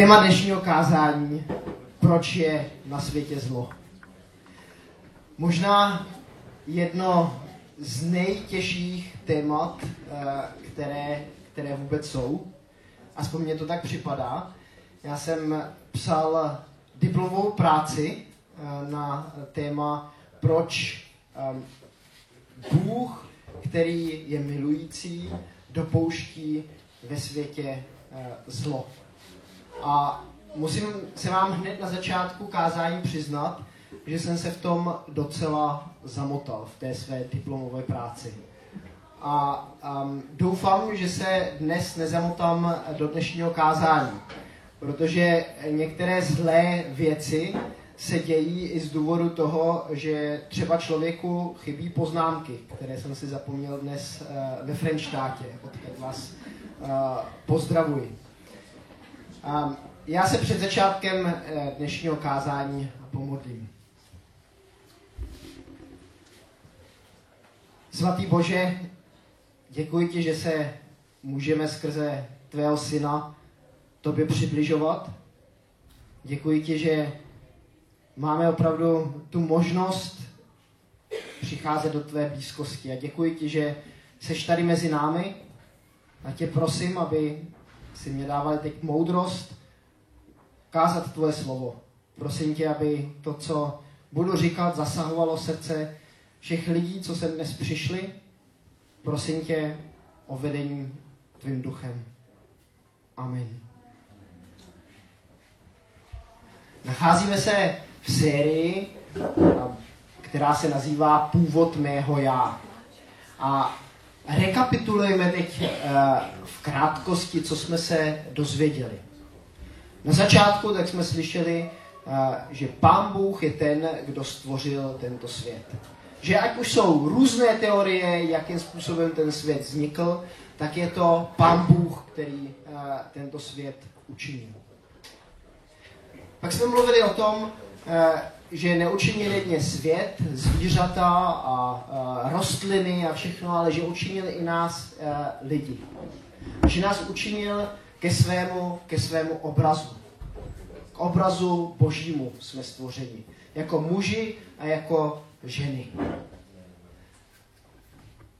Téma dnešního kázání, proč je na světě zlo. Možná jedno z nejtěžších témat, eh, které, které vůbec jsou. Aspoň mě to tak připadá. Já jsem psal diplomovou práci eh, na téma, proč eh, Bůh, který je milující, dopouští ve světě zlo. A musím se vám hned na začátku kázání přiznat, že jsem se v tom docela zamotal v té své diplomové práci. A um, doufám, že se dnes nezamotám do dnešního kázání, protože některé zlé věci se dějí i z důvodu toho, že třeba člověku chybí poznámky, které jsem si zapomněl dnes uh, ve Frenštátě, odkud vás uh, pozdravuji. Um, já se před začátkem uh, dnešního kázání pomodlím. Svatý Bože, děkuji ti, že se můžeme skrze tvého syna tobě přibližovat. Děkuji ti, že máme opravdu tu možnost přicházet do tvé blízkosti. A děkuji ti, že seš tady mezi námi. A tě prosím, aby si mě dávali teď moudrost kázat tvoje slovo. Prosím tě, aby to, co budu říkat, zasahovalo srdce všech lidí, co sem dnes přišli, prosím tě o vedení tvým duchem. Amen. Nacházíme se v sérii, která se nazývá Původ mého já. A rekapitulujeme teď eh, v krátkosti, co jsme se dozvěděli. Na začátku tak jsme slyšeli, eh, že Pán Bůh je ten, kdo stvořil tento svět že ať už jsou různé teorie, jakým způsobem ten svět vznikl, tak je to Pán Bůh, který uh, tento svět učinil. Pak jsme mluvili o tom, že neučinil jedně svět, zvířata a uh, rostliny a všechno, ale že učinil i nás uh, lidi. Že nás učinil ke svému, ke svému obrazu. K obrazu božímu jsme stvořeni. Jako muži a jako ženy.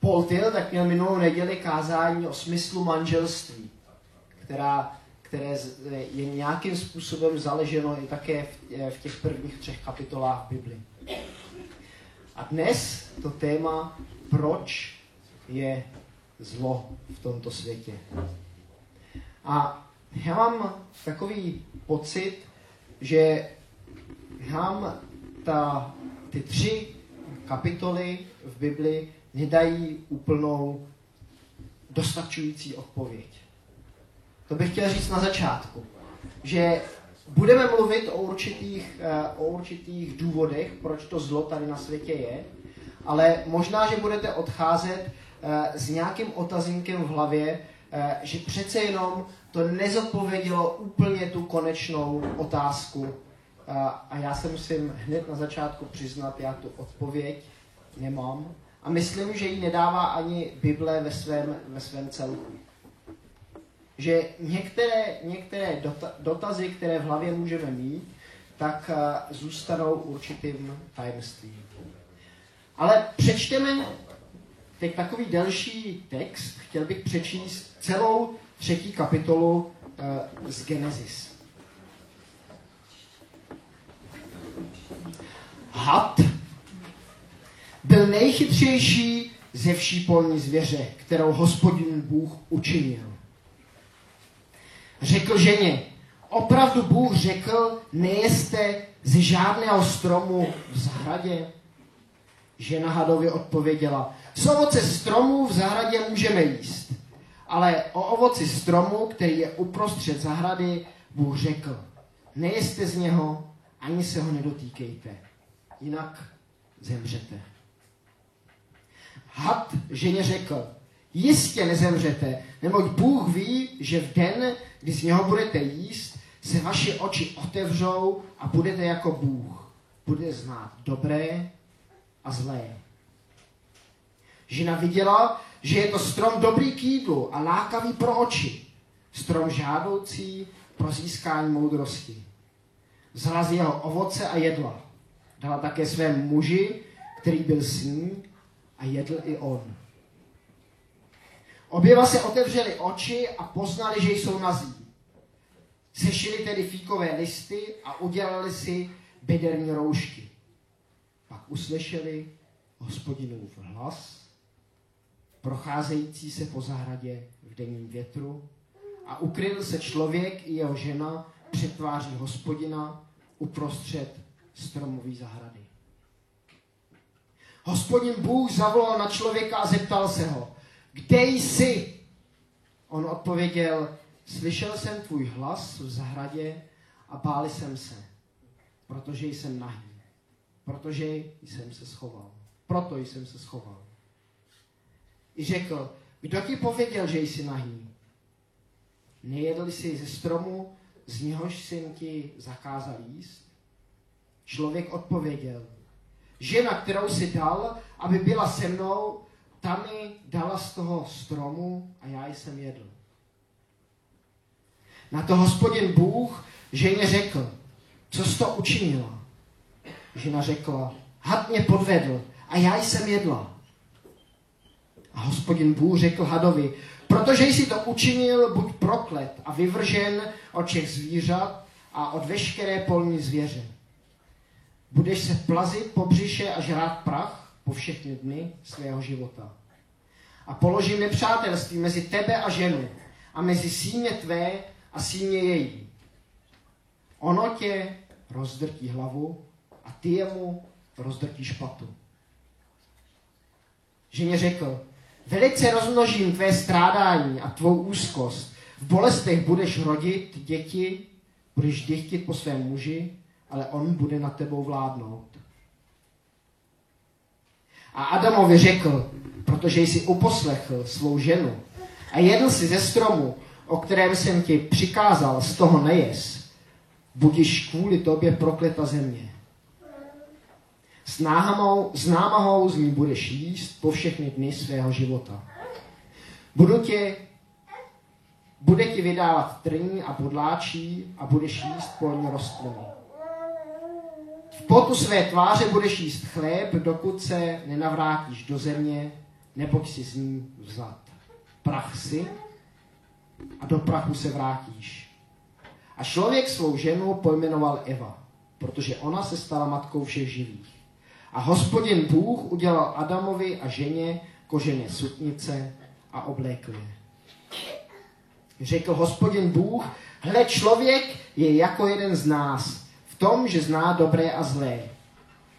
Paul Till tak měl minulou neděli kázání o smyslu manželství, která, které je nějakým způsobem zaleženo i také v, v těch prvních třech kapitolách Bibli. A dnes to téma, proč je zlo v tomto světě. A já mám takový pocit, že nám ta ty tři kapitoly v Bibli nedají úplnou dostačující odpověď. To bych chtěl říct na začátku, že budeme mluvit o určitých, eh, o určitých důvodech, proč to zlo tady na světě je, ale možná, že budete odcházet eh, s nějakým otazínkem v hlavě, eh, že přece jenom to nezodpovědělo úplně tu konečnou otázku, a, a já se musím hned na začátku přiznat, já tu odpověď nemám. A myslím, že ji nedává ani Bible ve svém, ve svém celku. Že některé, některé dotazy, které v hlavě můžeme mít, tak zůstanou určitým tajemstvím. Ale přečteme teď takový delší text. Chtěl bych přečíst celou třetí kapitolu z Genesis. had byl nejchytřejší ze vší polní zvěře, kterou hospodin Bůh učinil. Řekl ženě, opravdu Bůh řekl, nejeste z žádného stromu v zahradě? Žena hadovi odpověděla, z ovoce stromů v zahradě můžeme jíst, ale o ovoci stromu, který je uprostřed zahrady, Bůh řekl, nejeste z něho, ani se ho nedotýkejte jinak zemřete. Had ženě řekl, jistě nezemřete, neboť Bůh ví, že v den, kdy z něho budete jíst, se vaše oči otevřou a budete jako Bůh. Bude znát dobré a zlé. Žena viděla, že je to strom dobrý k jídlu a lákavý pro oči. Strom žádoucí pro získání moudrosti. Vzala z jeho ovoce a jedla. Dala také svému muži, který byl s ní, a jedl i on. Oběva se otevřeli oči a poznali, že jsou nazí. Sešili tedy fíkové listy a udělali si bederní roušky. Pak uslyšeli hospodinův hlas, procházející se po zahradě v denním větru a ukryl se člověk i jeho žena před tváří hospodina uprostřed stromové zahrady. Hospodin Bůh zavolal na člověka a zeptal se ho, kde jsi? On odpověděl, slyšel jsem tvůj hlas v zahradě a báli jsem se, protože jsem nahý, protože jsem se schoval. Proto jsem se schoval. I řekl, kdo ti pověděl, že jsi nahý? Nejedl jsi ze stromu, z něhož jsem ti zakázal jíst? Člověk odpověděl, žena, kterou si dal, aby byla se mnou, ta mi dala z toho stromu a já jsem jedl. Na to hospodin Bůh ženě řekl, co jsi to učinila? Žena řekla, had mě podvedl a já jsem jedla. A hospodin Bůh řekl hadovi, protože jsi to učinil, buď proklet a vyvržen od všech zvířat a od veškeré polní zvěře. Budeš se plazit po břiše a žrát prach po všechny dny svého života. A položím nepřátelství mezi tebe a ženu a mezi síně tvé a síně její. Ono tě rozdrtí hlavu a ty jemu rozdrtí špatu. Ženě řekl, velice rozmnožím tvé strádání a tvou úzkost. V bolestech budeš rodit děti, budeš děchtit po svém muži, ale on bude nad tebou vládnout. A Adamovi řekl, protože jsi uposlechl svou ženu a jedl si ze stromu, o kterém jsem ti přikázal, z toho nejes, budíš kvůli tobě prokleta země. S náhamou, s námahou z ní budeš jíst po všechny dny svého života. Budu tě, bude ti vydávat trní a podláčí a budeš jíst polní rostliny. Potu své tváře budeš jíst chléb, dokud se nenavrátíš do země, neboť si z ní vzat. Prach si a do prachu se vrátíš. A člověk svou ženu pojmenoval Eva, protože ona se stala matkou všech živých. A hospodin Bůh udělal Adamovi a ženě kožené sutnice a oblékl je. Řekl hospodin Bůh, hle člověk je jako jeden z nás, tom, že zná dobré a zlé.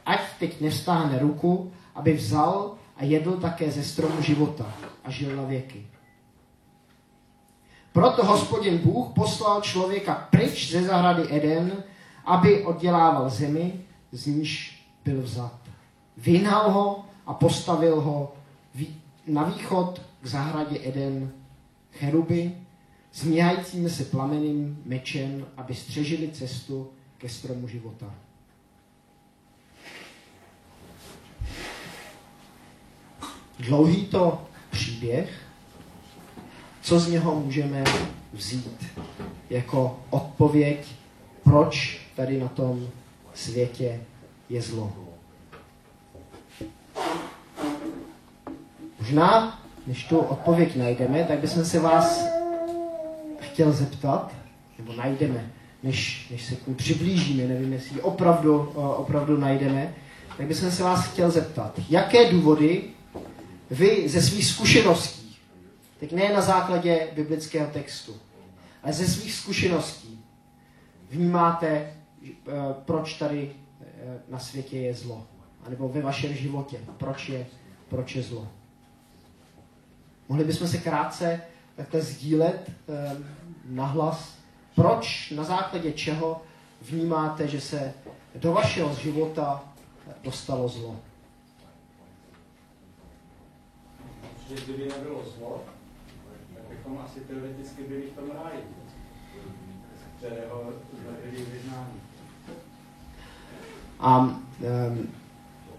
Ať teď nevstáhne ruku, aby vzal a jedl také ze stromu života a žil na věky. Proto hospodin Bůh poslal člověka pryč ze zahrady Eden, aby oddělával zemi, z níž byl vzat. Vyhnal ho a postavil ho na východ k zahradě Eden cheruby, změhajícími se plameným mečem, aby střežili cestu ke stromu života. Dlouhý to příběh, co z něho můžeme vzít jako odpověď, proč tady na tom světě je zlo. Možná, než tu odpověď najdeme, tak bychom se vás chtěl zeptat, nebo najdeme, než, než se k ní přiblížíme, nevím, jestli ji opravdu, opravdu najdeme, tak bychom se vás chtěl zeptat, jaké důvody vy ze svých zkušeností, teď ne na základě biblického textu, ale ze svých zkušeností vnímáte, eh, proč tady eh, na světě je zlo, anebo ve vašem životě, proč je, proč je zlo. Mohli bychom se krátce takhle sdílet eh, nahlas, proč, na základě čeho vnímáte, že se do vašeho života dostalo zlo. Že kdyby nebylo zlo, tak bychom asi teoreticky byli v tom ráji, z kterého vyznání. A um,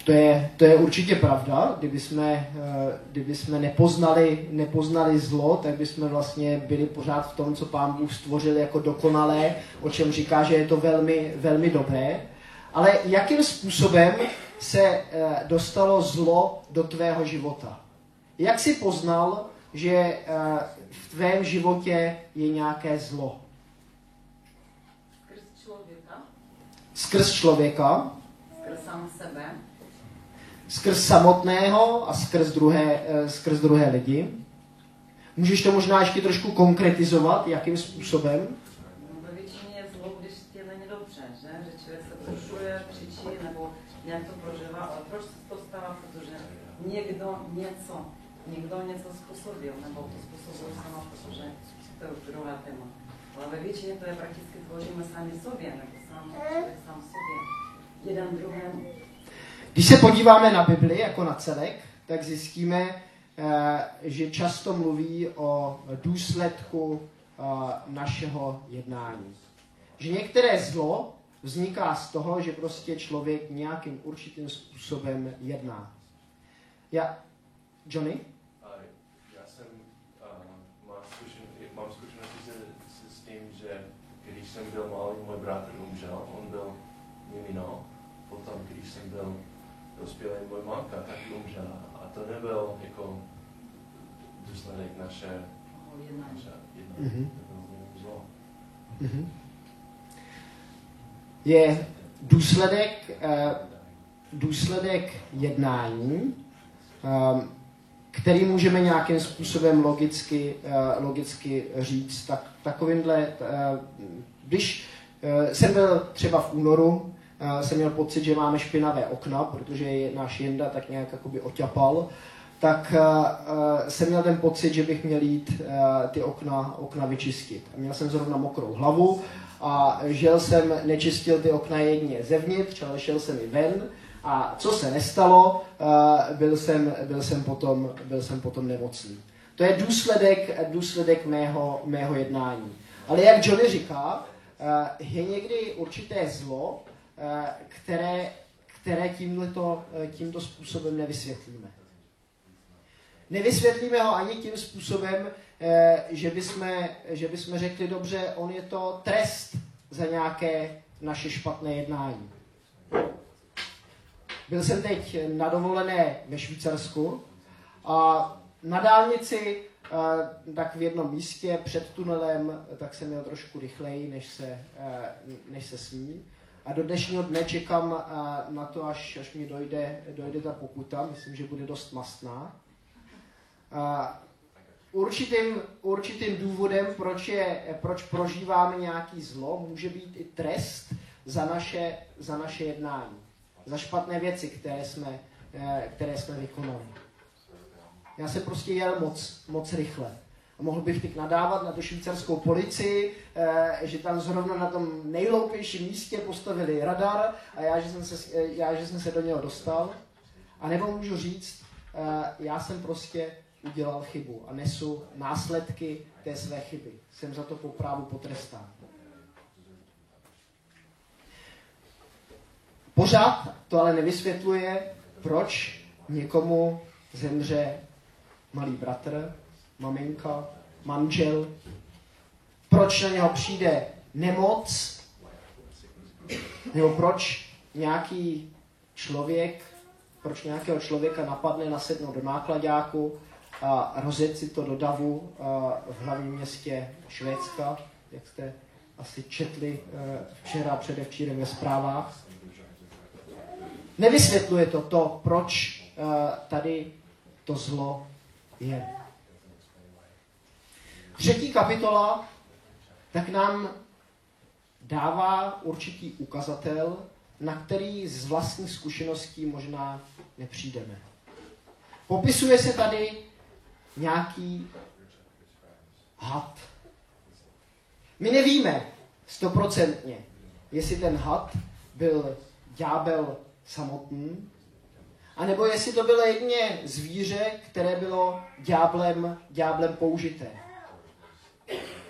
to je, to je určitě pravda. Kdyby jsme, eh, kdyby jsme nepoznali, nepoznali zlo, tak bychom vlastně byli pořád v tom, co Pán Bůh stvořil jako dokonalé, o čem říká, že je to velmi, velmi dobré. Ale jakým způsobem se eh, dostalo zlo do tvého života? Jak jsi poznal, že eh, v tvém životě je nějaké zlo? Skrz člověka, Skrz člověka, skrz sám sebe, skrz samotného a skrz druhé, eh, skrz druhé lidi. Můžeš to možná ještě trošku konkretizovat, jakým způsobem? No, ve většině je zlo, když ti není dobře, že? Že člověk se porušuje, křičí nebo nějak to prožívá, ale proč se to stává? Protože někdo něco, někdo něco způsobil, nebo to způsobil sama, protože to je druhá téma. Ale ve většině to je prakticky tvoříme sami sobě, nebo sám sám sobě. Jeden druhému. Když se podíváme na Bibli jako na celek, tak zjistíme, eh, že často mluví o důsledku eh, našeho jednání. Že některé zlo vzniká z toho, že prostě člověk nějakým určitým způsobem jedná. Já, Johnny? Já jsem, a, mám, zkušen, mám zkušenosti se, se, s tím, že když jsem byl malý, můj bratr umřel, on byl mimino, potom když jsem byl dospělý, můj mamka taky umřela. A to nebyl jako důsledek naše, jednání. naše jednání, Mhm. zlo. Mhm. Je důsledek, eh, důsledek jednání, eh, který můžeme nějakým způsobem logicky, eh, logicky říct. Tak, takovýmhle, eh, když jsem byl třeba v únoru, jsem měl pocit, že máme špinavé okna, protože je náš jenda tak nějak jakoby oťapal, tak jsem měl ten pocit, že bych měl jít ty okna, okna vyčistit. Měl jsem zrovna mokrou hlavu a žel jsem, nečistil ty okna jedině zevnitř, ale šel jsem i ven. A co se nestalo, byl, jsem, byl, jsem potom, byl jsem potom nemocný. To je důsledek, důsledek mého, mého jednání. Ale jak Johnny říká, je někdy určité zlo, které, které tímto, tímto způsobem nevysvětlíme. Nevysvětlíme ho ani tím způsobem, eh, že bychom, že bychom řekli, dobře, on je to trest za nějaké naše špatné jednání. Byl jsem teď na dovolené ve Švýcarsku a na dálnici, eh, tak v jednom místě před tunelem, tak jsem měl trošku rychleji, než se, eh, než se smí. A do dnešního dne čekám na to, až, až mi dojde, dojde ta pokuta. Myslím, že bude dost mastná. A určitým, určitým důvodem, proč, je, proč prožíváme nějaký zlo, může být i trest za naše, za naše jednání. Za špatné věci, které jsme, eh, které jsme vykonali. Já jsem prostě jel moc, moc rychle. Mohl bych teď nadávat na tu švýcarskou policii, eh, že tam zrovna na tom nejloupějším místě postavili radar a já, že jsem se, eh, já, že jsem se do něho dostal. A nebo můžu říct, já jsem prostě udělal chybu a nesu následky té své chyby. Jsem za to po právu potrestán. Pořád to ale nevysvětluje, proč někomu zemře malý bratr, maminka, manžel, proč na něho přijde nemoc, nebo proč nějaký člověk, proč nějakého člověka napadne nasednout do nákladáku a rozjet si to do davu v hlavním městě Švédska, jak jste asi četli e, včera, předevčírem ve zprávách. Nevysvětluje to to, proč e, tady to zlo je. Třetí kapitola tak nám dává určitý ukazatel, na který z vlastních zkušeností možná nepřijdeme. Popisuje se tady nějaký had. My nevíme stoprocentně, jestli ten had byl ďábel samotný, anebo jestli to bylo jedině zvíře, které bylo ďáblem, ďáblem použité.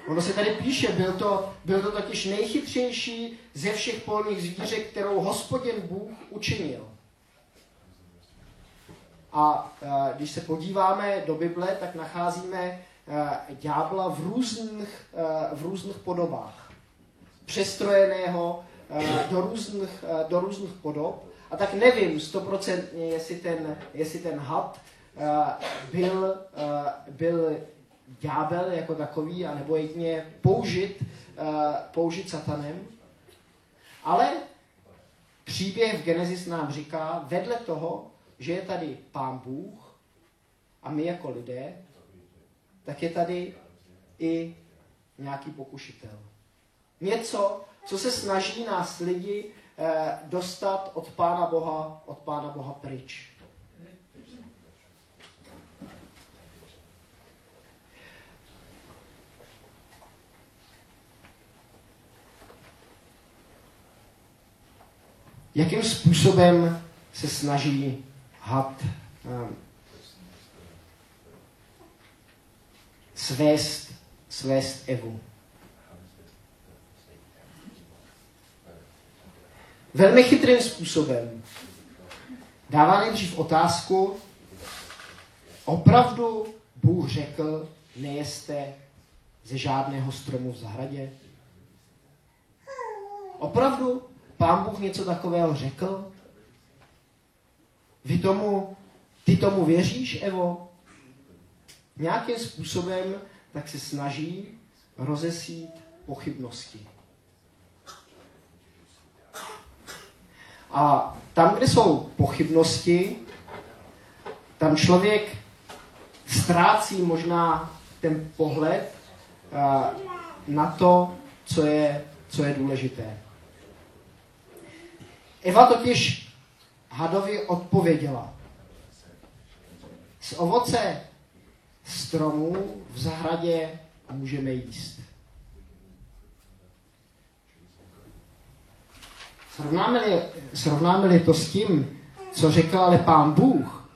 Ono se tady píše, byl to, byl to totiž nejchytřejší ze všech polních zvířek, kterou hospodin Bůh učinil. A eh, když se podíváme do Bible, tak nacházíme ďábla v různých, v různých podobách. Přestrojeného do různých, do různých podob. A tak nevím stoprocentně, jestli ten, jestli ten had byl, byl ďábel jako takový, anebo jedině použit, použit satanem. Ale příběh v Genesis nám říká, vedle toho, že je tady pán Bůh a my jako lidé, tak je tady i nějaký pokušitel. Něco, co se snaží nás lidi eh, dostat od Pána Boha, od Pána Boha pryč. Jakým způsobem se snaží had um, svést, svést Evu? Velmi chytrým způsobem. Dává nejdřív otázku, opravdu Bůh řekl, nejeste ze žádného stromu v zahradě? Opravdu Pán Bůh něco takového řekl? Vy tomu, ty tomu věříš, Evo? Nějakým způsobem tak se snaží rozesít pochybnosti. A tam, kde jsou pochybnosti, tam člověk ztrácí možná ten pohled eh, na to, co je, co je důležité. Eva totiž hadovi odpověděla. Z ovoce stromů v zahradě můžeme jíst. Srovnáme-li, srovnáme-li to s tím, co řekl ale pán Bůh,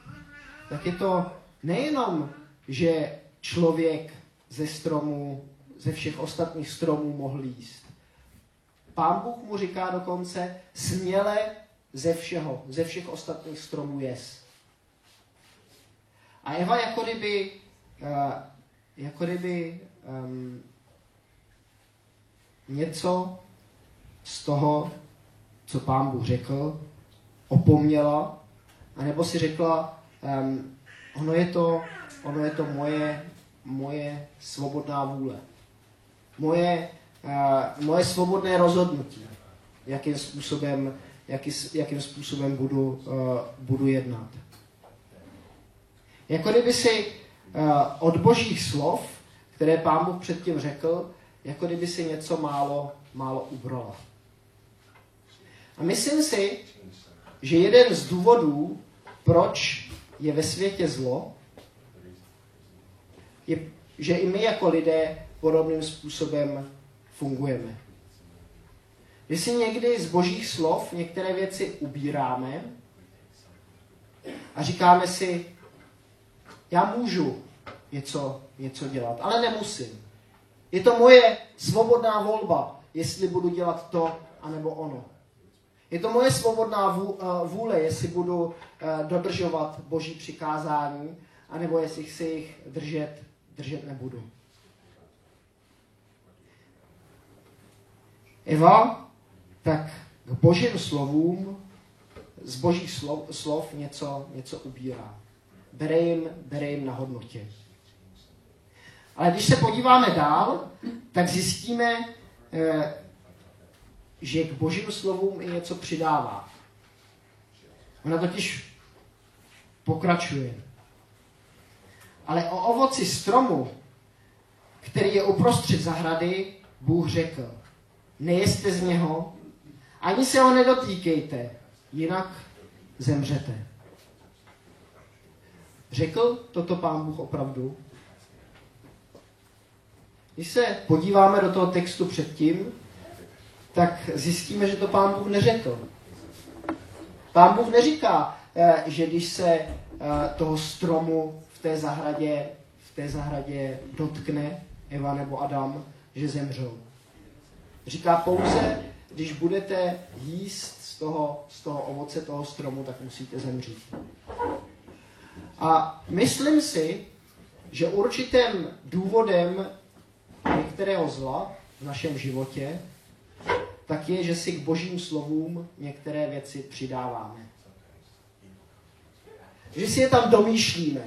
tak je to nejenom, že člověk ze stromů, ze všech ostatních stromů mohl jíst. Pán Bůh mu říká dokonce, směle ze všeho, ze všech ostatních stromů jes. A Eva jako kdyby, uh, jako kdyby um, něco z toho, co pán Bůh řekl, opomněla, anebo si řekla, um, ono je to, ono je to moje, moje svobodná vůle. Moje, moje svobodné rozhodnutí, jakým způsobem, jaký, jakým způsobem budu, uh, budu jednat. Jako kdyby si uh, od božích slov, které pán Bůh předtím řekl, jako kdyby si něco málo, málo ubrala. A myslím si, že jeden z důvodů, proč je ve světě zlo, je, že i my jako lidé podobným způsobem fungujeme. Že si někdy z božích slov některé věci ubíráme a říkáme si, já můžu něco, něco dělat, ale nemusím. Je to moje svobodná volba, jestli budu dělat to, anebo ono. Je to moje svobodná eh, vůle, jestli budu eh, dodržovat boží přikázání, anebo jestli si jich držet, držet nebudu. Eva tak k božím slovům z božích slov, slov něco, něco ubírá. Bere jim, bere jim na hodnotě. Ale když se podíváme dál, tak zjistíme, eh, že k božím slovům i něco přidává. Ona totiž pokračuje. Ale o ovoci stromu, který je uprostřed zahrady, Bůh řekl, nejeste z něho, ani se ho nedotýkejte, jinak zemřete. Řekl toto pán Bůh opravdu? Když se podíváme do toho textu předtím, tak zjistíme, že to pán Bůh neřekl. Pán Bůh neříká, eh, že když se eh, toho stromu v té zahradě, v té zahradě dotkne Eva nebo Adam, že zemřou. Říká pouze, když budete jíst z toho, z toho ovoce toho stromu, tak musíte zemřít. A myslím si, že určitým důvodem některého zla v našem životě, tak je, že si k božím slovům některé věci přidáváme. Že si je tam domýšlíme.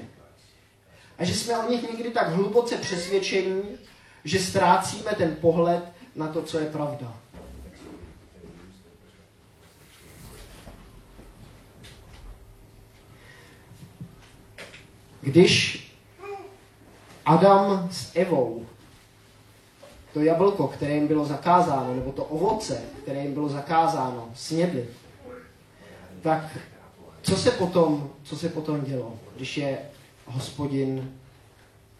A že jsme o nich někdy tak hluboce přesvědčení, že ztrácíme ten pohled na to, co je pravda. Když Adam s Evou to jablko, které jim bylo zakázáno, nebo to ovoce, které jim bylo zakázáno, snědli, tak co se potom, co se potom dělo, když je hospodin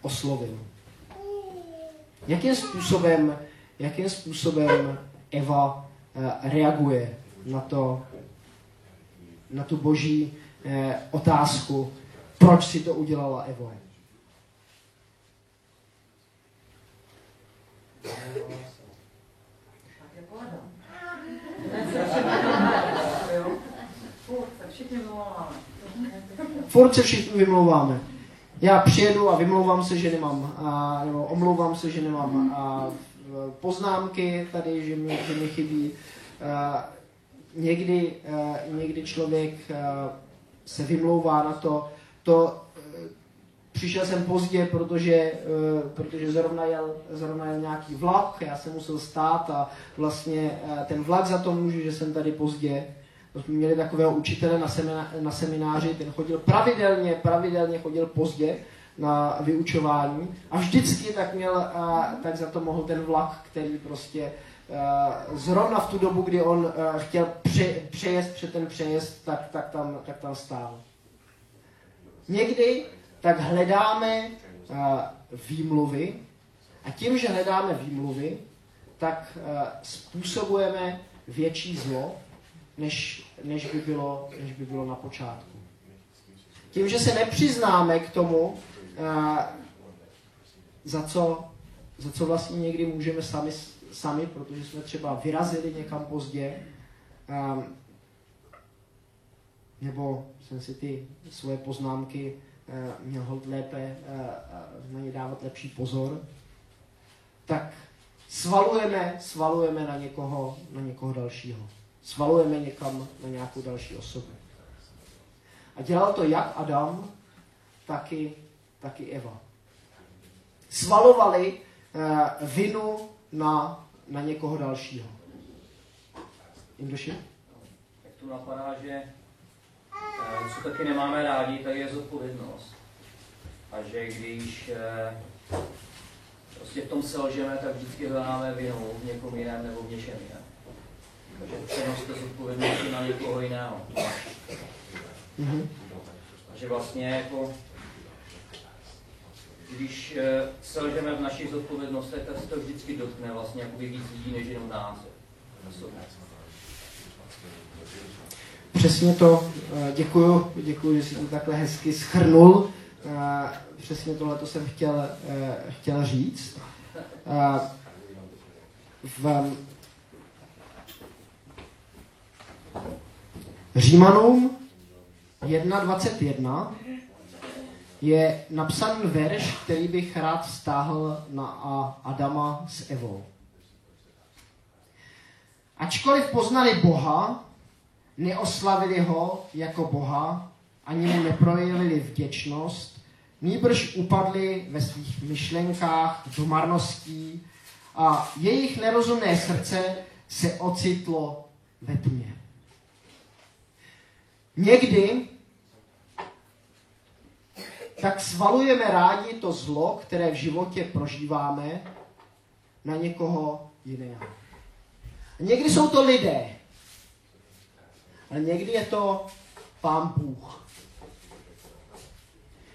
oslovil? Jakým způsobem, jakým způsobem Eva eh, reaguje na, to, na tu boží eh, otázku, proč si to udělala Evo? Furt se všichni vymlouváme. Já přijedu a vymlouvám se, že nemám, a, nebo omlouvám se, že nemám a, poznámky tady, že mi, že mi chybí. A, někdy, a, někdy člověk a, se vymlouvá na to, to přišel jsem pozdě, protože, protože zrovna, jel, zrovna jel nějaký vlak, já jsem musel stát a vlastně ten vlak za to může, že jsem tady pozdě. To jsme měli takového učitele na, na semináři, ten chodil pravidelně, pravidelně chodil pozdě na vyučování a vždycky tak měl, tak za to mohl ten vlak, který prostě zrovna v tu dobu, kdy on chtěl pře, přejezd před ten přejezd, tak, tak, tam, tak tam stál. Někdy tak hledáme výmluvy a tím, že hledáme výmluvy, tak způsobujeme větší zlo, než, než, by bylo, než by bylo na počátku. Tím, že se nepřiznáme k tomu, za co, za co vlastně někdy můžeme sami, sami, protože jsme třeba vyrazili někam pozdě, um, nebo jsem si ty svoje poznámky Eh, měl hold lépe eh, eh, na ně dávat lepší pozor, tak svalujeme, svalujeme na někoho, na někoho dalšího. Svalujeme někam na nějakou další osobu. A dělal to jak Adam, taky, taky Eva. Svalovali uh, vinu na, na někoho dalšího. Indoši? Tak tu napadá, že Eh, co taky nemáme rádi, tak je zodpovědnost. A že když eh, prostě v tom selžeme, tak vždycky hledáme vinu v někom jiném nebo v něčem jiném. Takže přenoste zodpovědnosti na někoho jiného. Mm-hmm. Takže vlastně jako když eh, selžeme v našich zodpovědnostech, tak se to vždycky dotkne vlastně jakoby víc lidí, než jenom nás. Přesně to, eh, děkuju, děkuju, že jsi to takhle hezky schrnul. Eh, přesně tohle to jsem chtěl, chtěl říct. V Římanům 1.21 je napsaný verš, který bych rád vztáhl na Adama s Evou. Ačkoliv poznali Boha, neoslavili ho jako Boha, ani mu neprojevili vděčnost, nýbrž upadli ve svých myšlenkách do marností a jejich nerozumné srdce se ocitlo ve tmě. Někdy tak svalujeme rádi to zlo, které v životě prožíváme, na někoho jiného. Někdy jsou to lidé, ale někdy je to pán Bůh.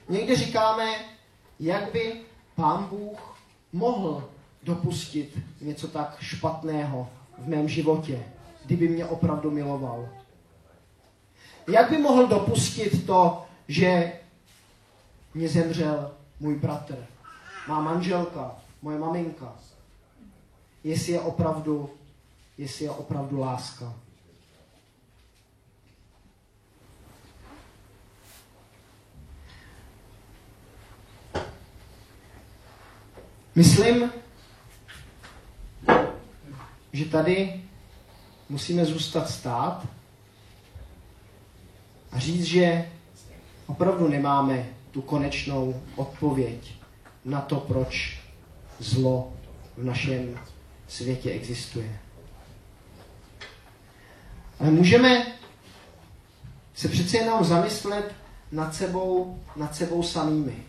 Někdy říkáme, jak by pán Bůh mohl dopustit něco tak špatného v mém životě, kdyby mě opravdu miloval. Jak by mohl dopustit to, že mě zemřel můj bratr, má manželka, moje maminka. Jestli je opravdu, jestli je opravdu láska. Myslím, že tady musíme zůstat stát a říct, že opravdu nemáme tu konečnou odpověď na to, proč zlo v našem světě existuje. Ale můžeme se přece jenom zamyslet nad sebou, nad sebou samými.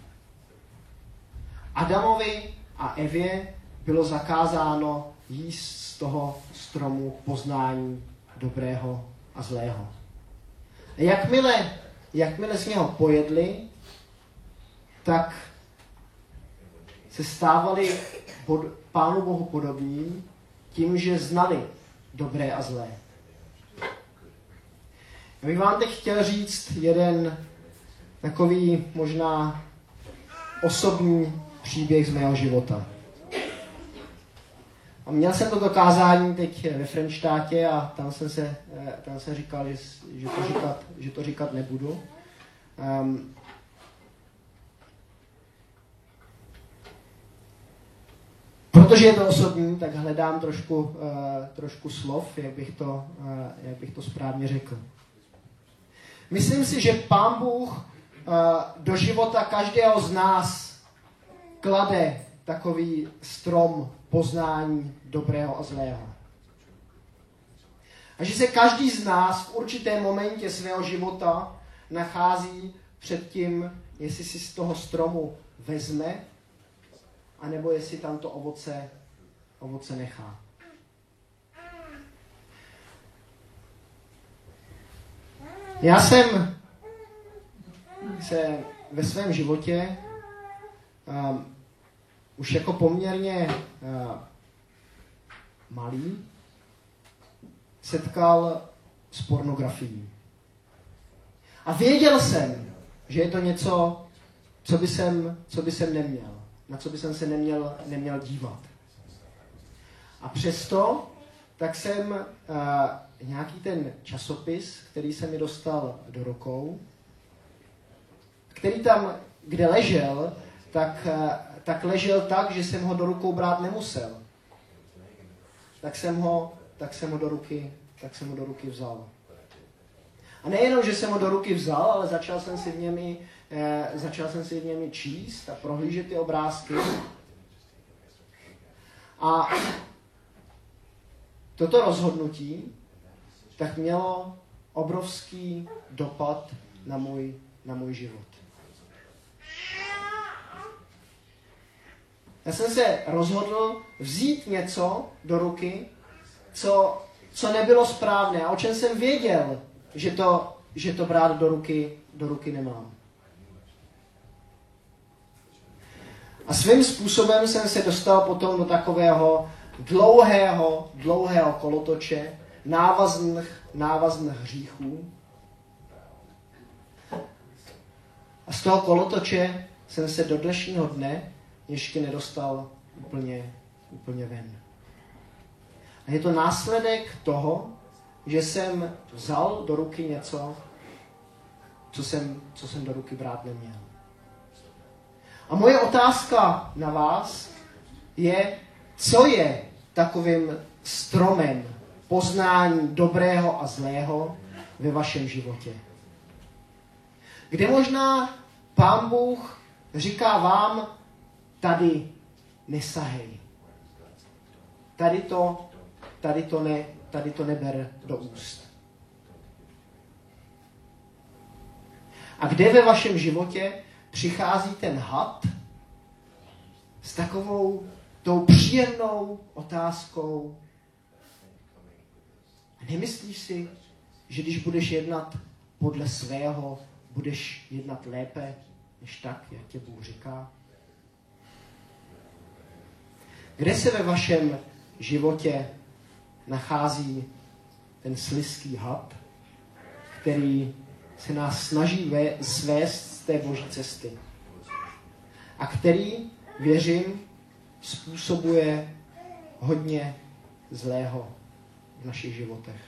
Adamovi a Evě bylo zakázáno jíst z toho stromu poznání dobrého a zlého. A jakmile, jakmile z něho pojedli, tak se stávali pod, Pánu Bohu podobní tím, že znali dobré a zlé. Já bych vám teď chtěl říct jeden takový možná osobní příběh z mého života. A měl jsem to dokázání teď ve Frenštátě a tam jsem, se, eh, tam jsem říkal, že, že, to říkat, že to říkat nebudu. Um, protože je to osobní, tak hledám trošku, uh, trošku slov, jak bych, to, uh, jak bych to správně řekl. Myslím si, že Pán Bůh uh, do života každého z nás klade takový strom poznání dobrého a zlého. A že se každý z nás v určitém momentě svého života nachází před tím, jestli si z toho stromu vezme, anebo jestli tam to ovoce, ovoce nechá. Já jsem se ve svém životě um, už jako poměrně uh, malý setkal s pornografií. A věděl jsem, že je to něco, co by jsem, co by jsem neměl, na co by jsem se neměl, neměl dívat. A přesto, tak jsem uh, nějaký ten časopis, který se mi dostal do rukou, který tam, kde ležel, tak uh, tak ležel tak, že jsem ho do rukou brát nemusel. Tak jsem ho, tak jsem ho do ruky, tak jsem ho do ruky vzal. A nejenom, že jsem ho do ruky vzal, ale začal jsem si v němi, eh, začal jsem si v němi číst a prohlížet ty obrázky. A toto rozhodnutí tak mělo obrovský dopad na můj, na můj život. Já jsem se rozhodl vzít něco do ruky, co, co nebylo správné a o čem jsem věděl, že to, že to brát do ruky, do ruky nemám. A svým způsobem jsem se dostal potom do takového dlouhého, dlouhého kolotoče, návazných, návazných hříchů. A z toho kolotoče jsem se do dnešního dne ještě nedostal úplně, úplně ven. A je to následek toho, že jsem vzal do ruky něco, co jsem, co jsem do ruky brát neměl. A moje otázka na vás je, co je takovým stromem poznání dobrého a zlého ve vašem životě. Kde možná Pán Bůh říká vám, tady nesahej. Tady to, tady to, ne, tady to neber do úst. A kde ve vašem životě přichází ten had s takovou tou příjemnou otázkou. Nemyslíš si, že když budeš jednat podle svého, budeš jednat lépe, než tak, jak tě Bůh říká? Kde se ve vašem životě nachází ten sliský had, který se nás snaží svést z té boží cesty a který, věřím, způsobuje hodně zlého v našich životech.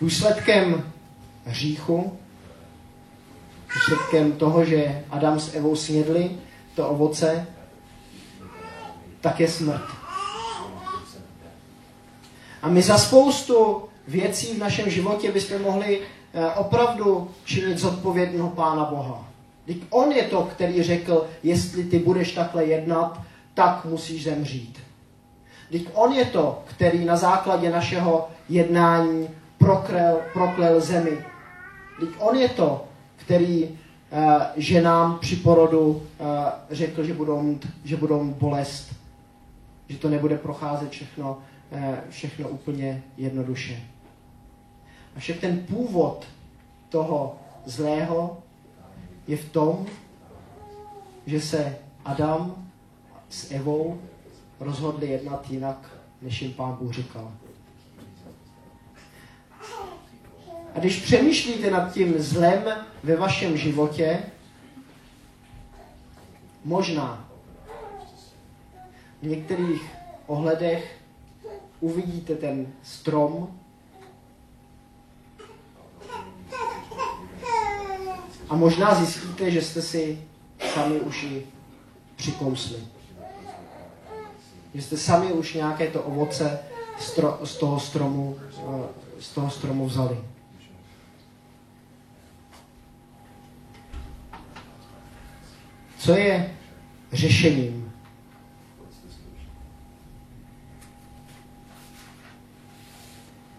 Důsledkem hříchu, důsledkem toho, že Adam s Evou snědli to ovoce, tak je smrt. A my za spoustu věcí v našem životě bychom mohli eh, opravdu činit zodpovědného Pána Boha. Teď on je to, který řekl, jestli ty budeš takhle jednat, tak musíš zemřít. Teď on je to, který na základě našeho jednání proklel, proklel zemi. Teď on je to, který uh, ženám při porodu uh, řekl, že budou, mít, že budou mít bolest. Že to nebude procházet všechno, uh, všechno úplně jednoduše. A však ten původ toho zlého je v tom, že se Adam s Evou rozhodli jednat jinak, než jim pán Bůh říkal. A když přemýšlíte nad tím zlem ve vašem životě, možná v některých ohledech uvidíte ten strom, a možná zjistíte, že jste si sami už i přikousli. Že jste sami už nějaké to ovoce z toho stromu, z toho stromu vzali. Co je řešením?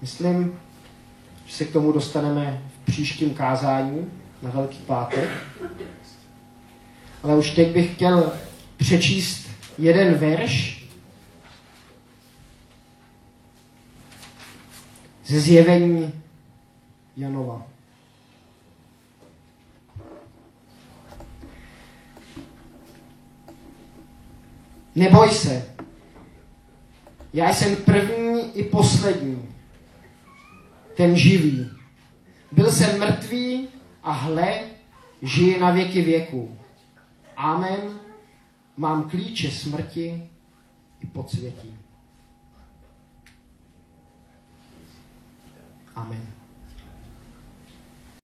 Myslím, že se k tomu dostaneme v příštím kázání na Velký pátek. Ale už teď bych chtěl přečíst jeden verš ze zjevení Janova. Neboj se, já jsem první i poslední, ten živý. Byl jsem mrtvý a hle, žije na věky věků. Amen. Mám klíče smrti i podsvětí. Amen.